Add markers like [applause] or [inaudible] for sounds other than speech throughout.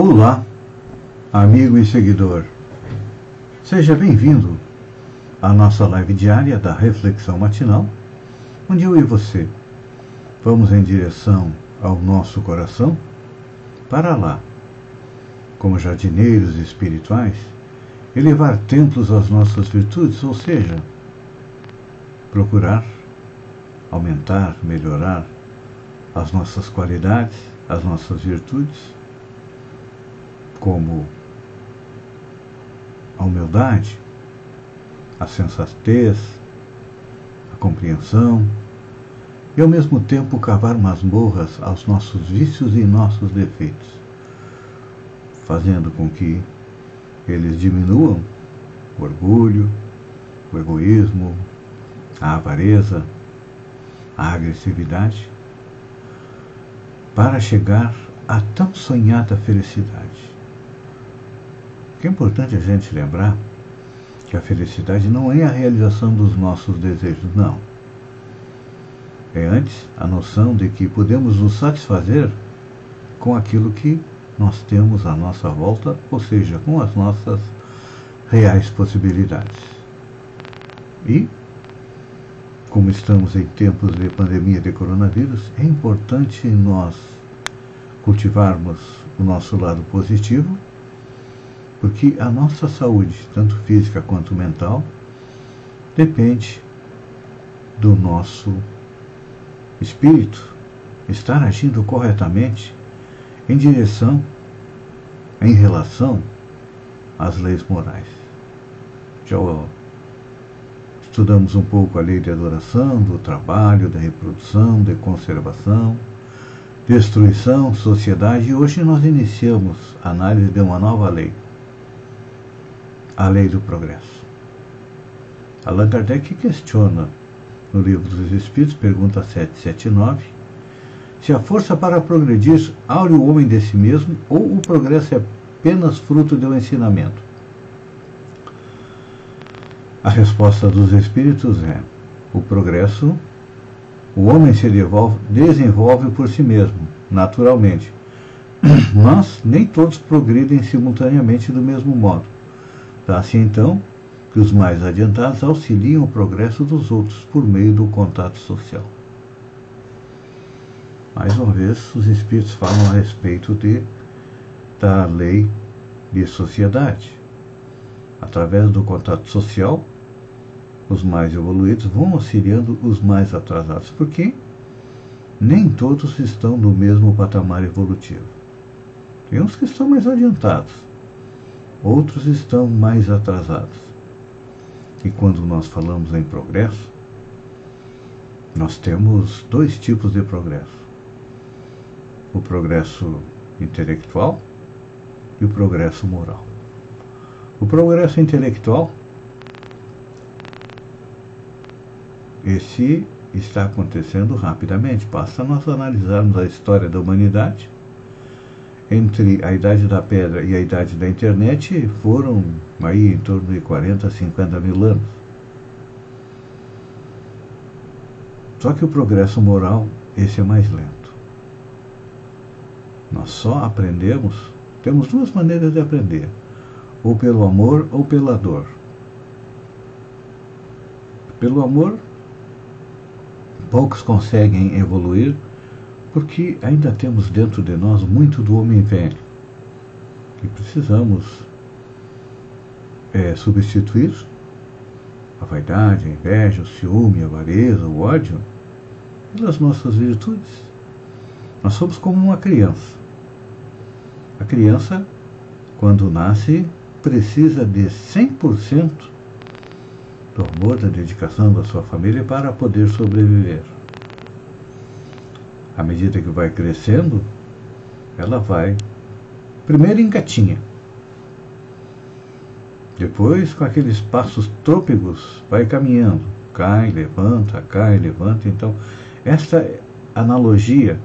Olá, amigo e seguidor. Seja bem-vindo à nossa live diária da Reflexão Matinal, onde eu e você vamos em direção ao nosso coração para lá, como jardineiros espirituais, elevar templos às nossas virtudes, ou seja, procurar aumentar, melhorar as nossas qualidades, as nossas virtudes como a humildade, a sensatez, a compreensão e ao mesmo tempo cavar masmorras aos nossos vícios e nossos defeitos, fazendo com que eles diminuam o orgulho, o egoísmo, a avareza, a agressividade, para chegar à tão sonhada felicidade. Que é importante a gente lembrar que a felicidade não é a realização dos nossos desejos, não. É antes a noção de que podemos nos satisfazer com aquilo que nós temos à nossa volta, ou seja, com as nossas reais possibilidades. E, como estamos em tempos de pandemia de coronavírus, é importante nós cultivarmos o nosso lado positivo porque a nossa saúde, tanto física quanto mental, depende do nosso espírito estar agindo corretamente em direção, em relação às leis morais. Já estudamos um pouco a lei de adoração, do trabalho, da reprodução, de conservação, destruição, sociedade, e hoje nós iniciamos a análise de uma nova lei a lei do progresso. Allan Kardec questiona no Livro dos Espíritos, pergunta 779, se a força para progredir aure o homem de si mesmo ou o progresso é apenas fruto do ensinamento. A resposta dos Espíritos é: o progresso, o homem se desenvolve, desenvolve por si mesmo, naturalmente, [clears throat] mas nem todos progridem simultaneamente do mesmo modo. Dá-se então que os mais adiantados auxiliam o progresso dos outros por meio do contato social. Mais uma vez, os espíritos falam a respeito de, da lei de sociedade. Através do contato social, os mais evoluídos vão auxiliando os mais atrasados, porque nem todos estão no mesmo patamar evolutivo. Tem uns que estão mais adiantados, outros estão mais atrasados. E quando nós falamos em progresso, nós temos dois tipos de progresso: o progresso intelectual e o progresso moral. O progresso intelectual, esse está acontecendo rapidamente. Basta nós analisarmos a história da humanidade entre a idade da pedra e a idade da internet foram aí em torno de 40, 50 mil anos. Só que o progresso moral, esse é mais lento. Nós só aprendemos, temos duas maneiras de aprender, ou pelo amor ou pela dor. Pelo amor, poucos conseguem evoluir porque ainda temos dentro de nós muito do homem velho e precisamos é, substituir a vaidade, a inveja, o ciúme, a avareza, o ódio pelas nossas virtudes. Nós somos como uma criança. A criança, quando nasce, precisa de 100% do amor, da dedicação da sua família para poder sobreviver à medida que vai crescendo, ela vai primeiro engatinha. Depois, com aqueles passos trôpegos, vai caminhando. Cai, levanta, cai, levanta. Então, esta analogia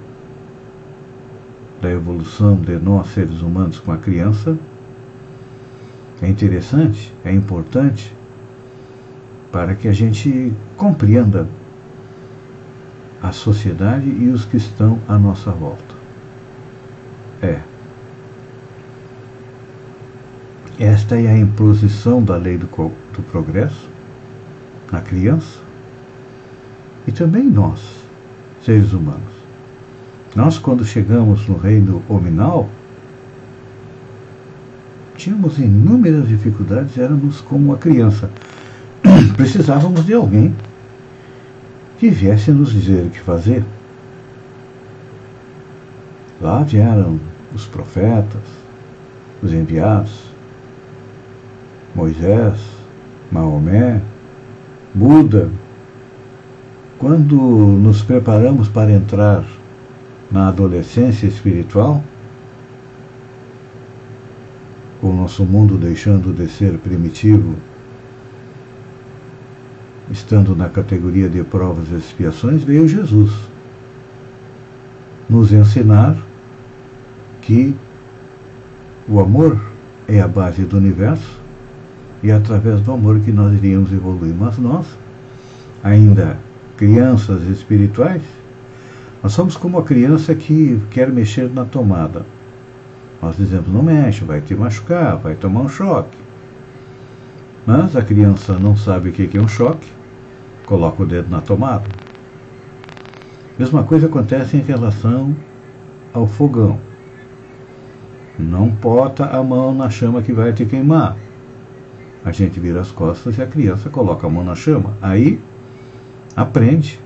da evolução de nós, seres humanos, com a criança, é interessante, é importante, para que a gente compreenda a sociedade e os que estão à nossa volta. É. Esta é a imposição da lei do, do progresso na criança e também nós, seres humanos. Nós, quando chegamos no reino hominal, tínhamos inúmeras dificuldades, éramos como uma criança. [clears throat] Precisávamos de alguém que viesse nos dizer o que fazer. Lá vieram os profetas, os enviados, Moisés, Maomé, Buda. Quando nos preparamos para entrar na adolescência espiritual, o nosso mundo deixando de ser primitivo estando na categoria de provas e expiações, veio Jesus nos ensinar que o amor é a base do universo e é através do amor que nós iríamos evoluir. Mas nós, ainda crianças espirituais, nós somos como a criança que quer mexer na tomada. Nós dizemos, não mexe, vai te machucar, vai tomar um choque. Mas a criança não sabe o que é um choque, coloca o dedo na tomada. Mesma coisa acontece em relação ao fogão. Não bota a mão na chama que vai te queimar. A gente vira as costas e a criança coloca a mão na chama. Aí aprende,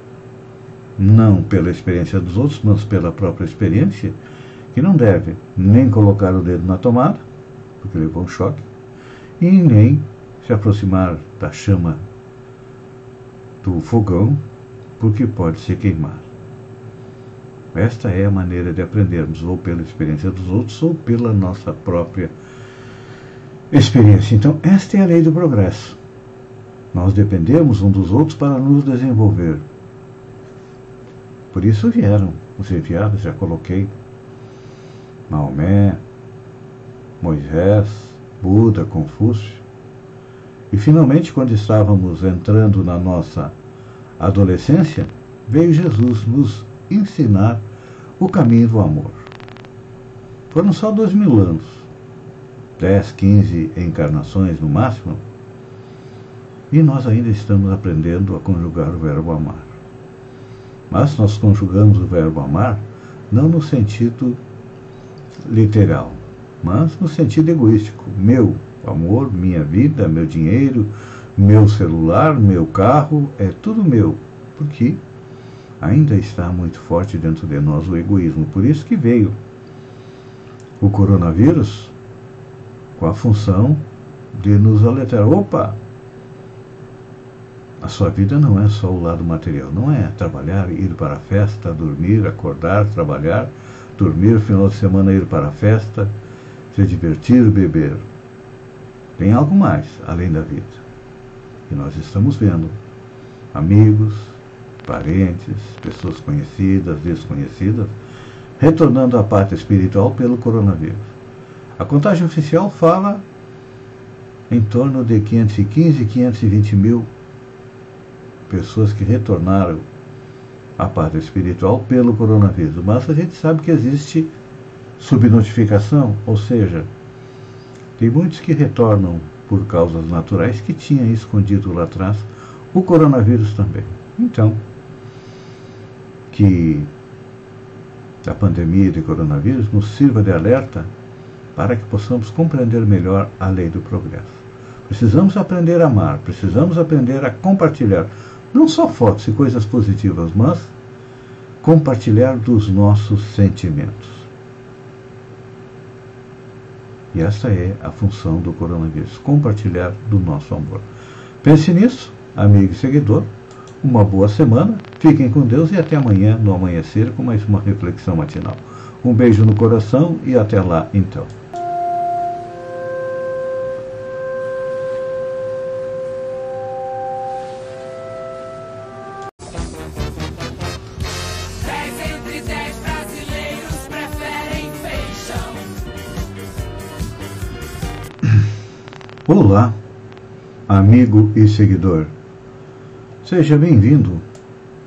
não pela experiência dos outros, mas pela própria experiência, que não deve nem colocar o dedo na tomada, porque levou um choque, e nem se aproximar da chama do fogão, porque pode se queimar. Esta é a maneira de aprendermos, ou pela experiência dos outros, ou pela nossa própria experiência. Então, esta é a lei do progresso. Nós dependemos um dos outros para nos desenvolver. Por isso vieram os enviados, já coloquei Maomé, Moisés, Buda, Confúcio. E finalmente, quando estávamos entrando na nossa adolescência, veio Jesus nos ensinar o caminho do amor. Foram só dois mil anos, dez, quinze encarnações no máximo, e nós ainda estamos aprendendo a conjugar o verbo amar. Mas nós conjugamos o verbo amar não no sentido literal, mas no sentido egoístico, meu, amor, minha vida, meu dinheiro, meu celular, meu carro, é tudo meu, porque ainda está muito forte dentro de nós o egoísmo. Por isso que veio o coronavírus com a função de nos alertar. Opa! A sua vida não é só o lado material, não é trabalhar, ir para a festa, dormir, acordar, trabalhar, dormir, final de semana ir para a festa, se divertir, beber. Tem algo mais além da vida. E nós estamos vendo amigos, parentes, pessoas conhecidas, desconhecidas, retornando à parte espiritual pelo coronavírus. A contagem oficial fala em torno de 515 e 520 mil pessoas que retornaram à parte espiritual pelo coronavírus. Mas a gente sabe que existe subnotificação, ou seja, tem muitos que retornam por causas naturais que tinham escondido lá atrás o coronavírus também. Então, que a pandemia de coronavírus nos sirva de alerta para que possamos compreender melhor a lei do progresso. Precisamos aprender a amar, precisamos aprender a compartilhar não só fotos e coisas positivas, mas compartilhar dos nossos sentimentos. E essa é a função do coronavírus: compartilhar do nosso amor. Pense nisso, amigo e seguidor. Uma boa semana, fiquem com Deus e até amanhã no amanhecer com mais uma reflexão matinal. Um beijo no coração e até lá então. Amigo e seguidor. Seja bem-vindo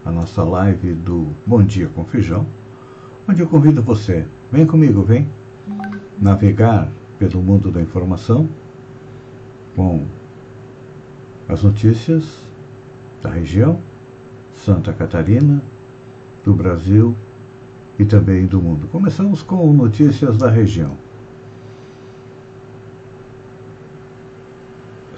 à nossa live do Bom Dia com Feijão, onde eu convido você, vem comigo, vem, navegar pelo mundo da informação com as notícias da região, Santa Catarina, do Brasil e também do mundo. Começamos com notícias da região.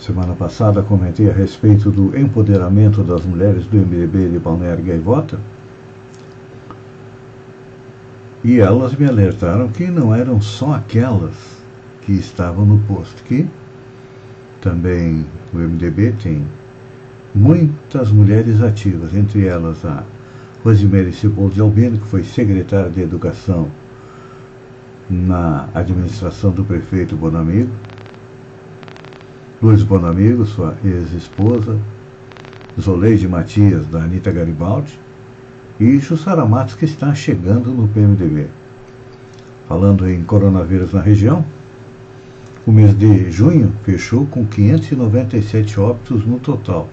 Semana passada comentei a respeito do empoderamento das mulheres do MDB de Balneário Gaivota. E elas me alertaram que não eram só aquelas que estavam no posto, que também o MDB tem muitas mulheres ativas, entre elas a Rosemary Sepulveda de Albino, que foi secretária de Educação na administração do prefeito Bonamigo, Luiz Bonamigo, sua ex-esposa, Zoleide Matias, da Anitta Garibaldi, e Jussara Matos, que está chegando no PMDB. Falando em coronavírus na região, o mês de junho fechou com 597 óbitos no total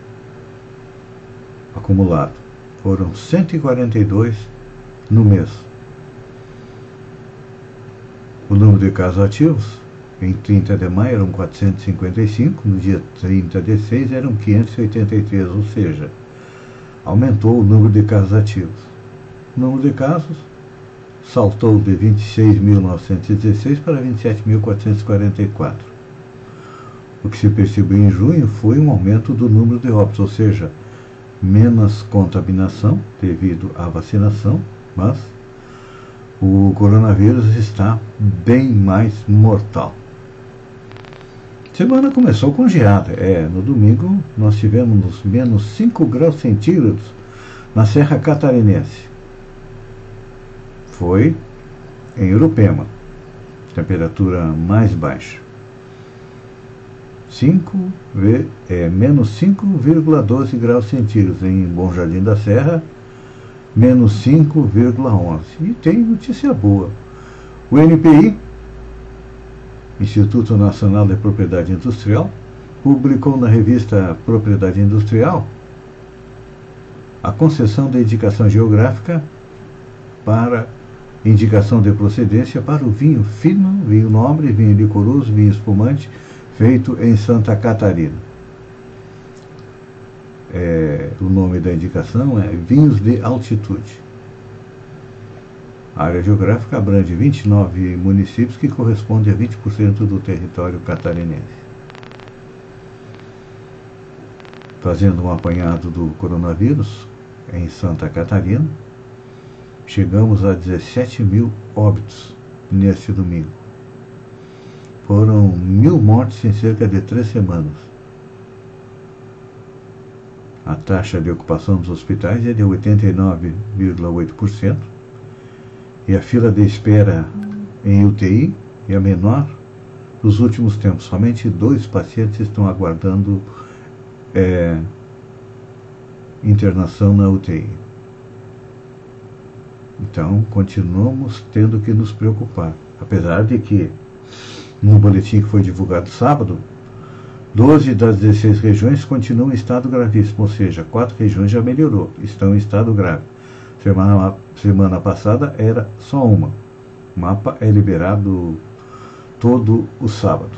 acumulado. Foram 142 no mês. O número de casos ativos em 30 de maio eram 455, no dia 30 de 6 eram 583, ou seja, aumentou o número de casos ativos. O número de casos saltou de 26.916 para 27.444. O que se percebeu em junho foi um aumento do número de óbitos, ou seja, menos contaminação devido à vacinação, mas o coronavírus está bem mais mortal. Semana começou com geada. É, no domingo nós tivemos menos 5 graus centígrados na Serra Catarinense. Foi em Urupema, temperatura mais baixa. 5, é, menos 5,12 graus centígrados em Bom Jardim da Serra, menos 5,11. E tem notícia boa. O NPI Instituto Nacional de Propriedade Industrial, publicou na revista Propriedade Industrial a concessão de indicação geográfica para indicação de procedência para o vinho fino, vinho nobre, vinho licoroso, vinho espumante, feito em Santa Catarina. É, o nome da indicação é Vinhos de Altitude. A área geográfica abrange 29 municípios, que corresponde a 20% do território catarinense. Fazendo um apanhado do coronavírus em Santa Catarina, chegamos a 17 mil óbitos neste domingo. Foram mil mortes em cerca de três semanas. A taxa de ocupação dos hospitais é de 89,8% e a fila de espera em UTI é a menor dos últimos tempos. Somente dois pacientes estão aguardando é, internação na UTI. Então, continuamos tendo que nos preocupar. Apesar de que, no boletim que foi divulgado sábado, 12 das 16 regiões continuam em estado gravíssimo, ou seja, quatro regiões já melhorou, estão em estado grave. Semana, semana passada era só uma. O mapa é liberado todo o sábado.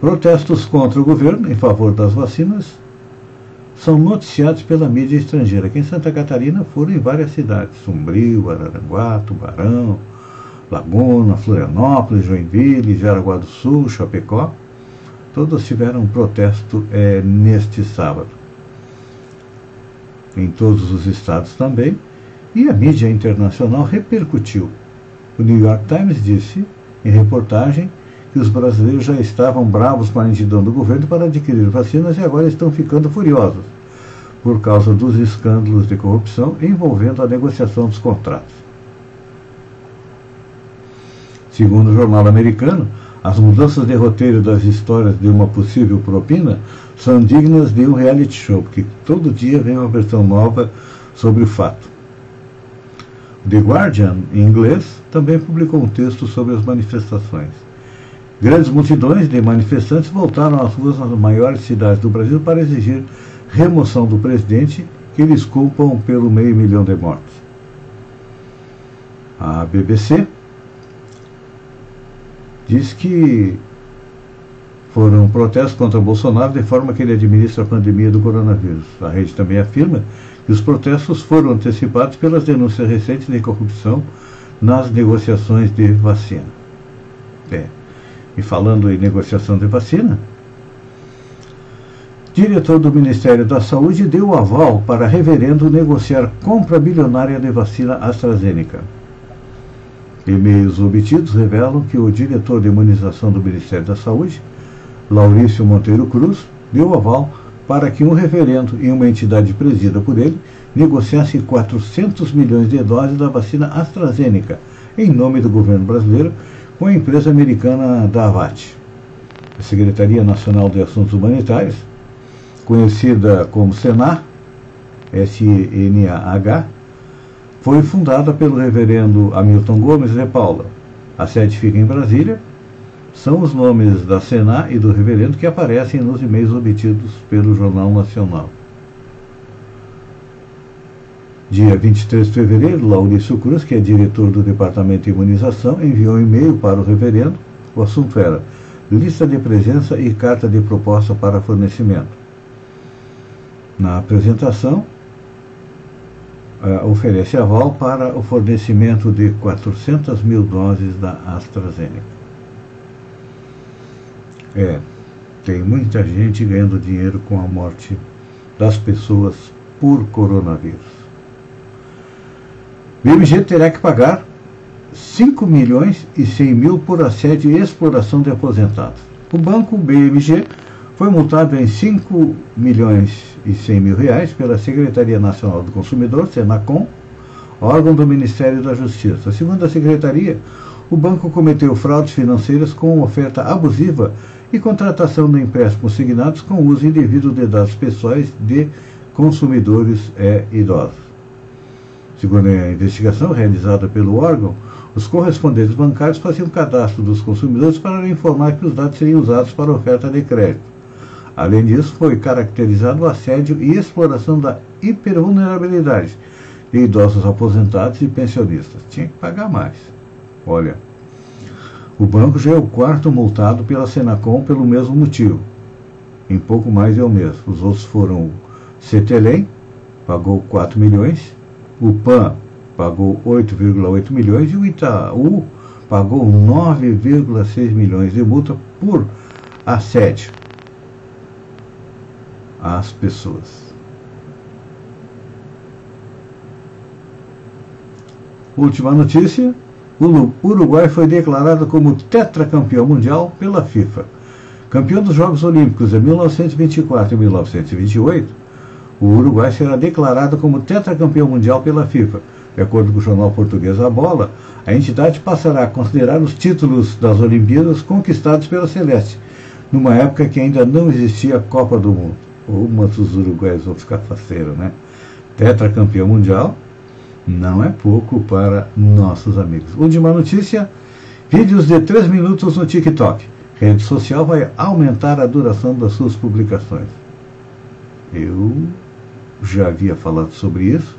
Protestos contra o governo em favor das vacinas são noticiados pela mídia estrangeira. Aqui em Santa Catarina foram em várias cidades: Sombrio, Araranguá, Tubarão, Laguna, Florianópolis, Joinville, Jaraguá do Sul, Chapecó. Todos tiveram um protesto é, neste sábado. Em todos os estados também, e a mídia internacional repercutiu. O New York Times disse, em reportagem, que os brasileiros já estavam bravos com a lentidão do governo para adquirir vacinas e agora estão ficando furiosos por causa dos escândalos de corrupção envolvendo a negociação dos contratos. Segundo o jornal americano, as mudanças de roteiro das histórias de uma possível propina são dignas de um reality show, porque todo dia vem uma versão nova sobre o fato. The Guardian, em inglês, também publicou um texto sobre as manifestações. Grandes multidões de manifestantes voltaram às ruas nas maiores cidades do Brasil para exigir remoção do presidente, que eles culpam pelo meio milhão de mortos. A BBC diz que foram protestos contra Bolsonaro de forma que ele administra a pandemia do coronavírus. A rede também afirma que os protestos foram antecipados pelas denúncias recentes de corrupção nas negociações de vacina. É. E falando em negociação de vacina, diretor do Ministério da Saúde deu aval para reverendo negociar compra bilionária de vacina AstraZeneca. E-mails obtidos revelam que o diretor de imunização do Ministério da Saúde, Laurício Monteiro Cruz, deu aval para que um referendo e uma entidade presidida por ele negociassem 400 milhões de doses da vacina AstraZeneca, em nome do governo brasileiro, com a empresa americana Davat. A Secretaria Nacional de Assuntos Humanitários, conhecida como SENAH, S-N-A-H, foi fundada pelo reverendo Hamilton Gomes de Paula. A sede fica em Brasília. São os nomes da Sena e do reverendo que aparecem nos e-mails obtidos pelo Jornal Nacional. Dia 23 de fevereiro, Laurício Cruz, que é diretor do Departamento de Imunização, enviou um e-mail para o reverendo. O assunto era lista de presença e carta de proposta para fornecimento. Na apresentação, uh, oferece aval para o fornecimento de 400 mil doses da AstraZeneca. É, tem muita gente ganhando dinheiro com a morte das pessoas por coronavírus. BMG terá que pagar 5 milhões e 100 mil por assédio e exploração de aposentados. O banco BMG foi multado em 5 milhões e 100 mil reais pela Secretaria Nacional do Consumidor, Senacom, órgão do Ministério da Justiça. Segundo a Secretaria, o banco cometeu fraudes financeiras com oferta abusiva e contratação de empréstimos signados com uso indevido de dados pessoais de consumidores e idosos. Segundo a investigação realizada pelo órgão, os correspondentes bancários faziam cadastro dos consumidores para informar que os dados seriam usados para oferta de crédito. Além disso, foi caracterizado o assédio e exploração da hipervulnerabilidade de idosos aposentados e pensionistas. Tinha que pagar mais. Olha, o banco já é o quarto multado pela Senacom pelo mesmo motivo. Em pouco mais é o mesmo. Os outros foram o Cetelem, pagou 4 milhões, o PAN pagou 8,8 milhões e o Itaú pagou 9,6 milhões de multa por assédio às pessoas. Última notícia: o Uruguai foi declarado como tetracampeão mundial pela FIFA. Campeão dos Jogos Olímpicos em 1924 e 1928, o Uruguai será declarado como tetracampeão mundial pela FIFA. De acordo com o jornal português A Bola, a entidade passará a considerar os títulos das Olimpíadas conquistados pela Celeste, numa época que ainda não existia a Copa do Mundo. Uma dos uruguaios vão ficar faceiro, né? Tetracampeão mundial não é pouco para nossos amigos. Última notícia: vídeos de 3 minutos no TikTok. Rede social vai aumentar a duração das suas publicações. Eu já havia falado sobre isso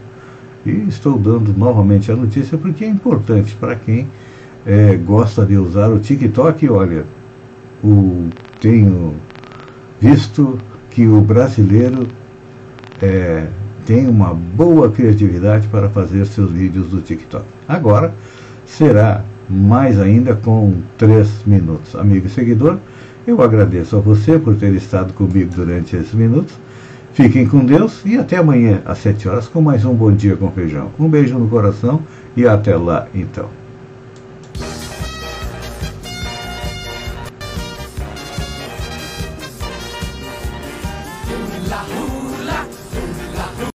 e estou dando novamente a notícia porque é importante para quem é, gosta de usar o TikTok. Olha, o, tenho visto que o brasileiro é, tem uma boa criatividade para fazer seus vídeos do TikTok. Agora será mais ainda com 3 minutos. Amigo e seguidor, eu agradeço a você por ter estado comigo durante esses minutos. Fiquem com Deus e até amanhã às 7 horas com mais um Bom Dia com Feijão. Um beijo no coração e até lá então.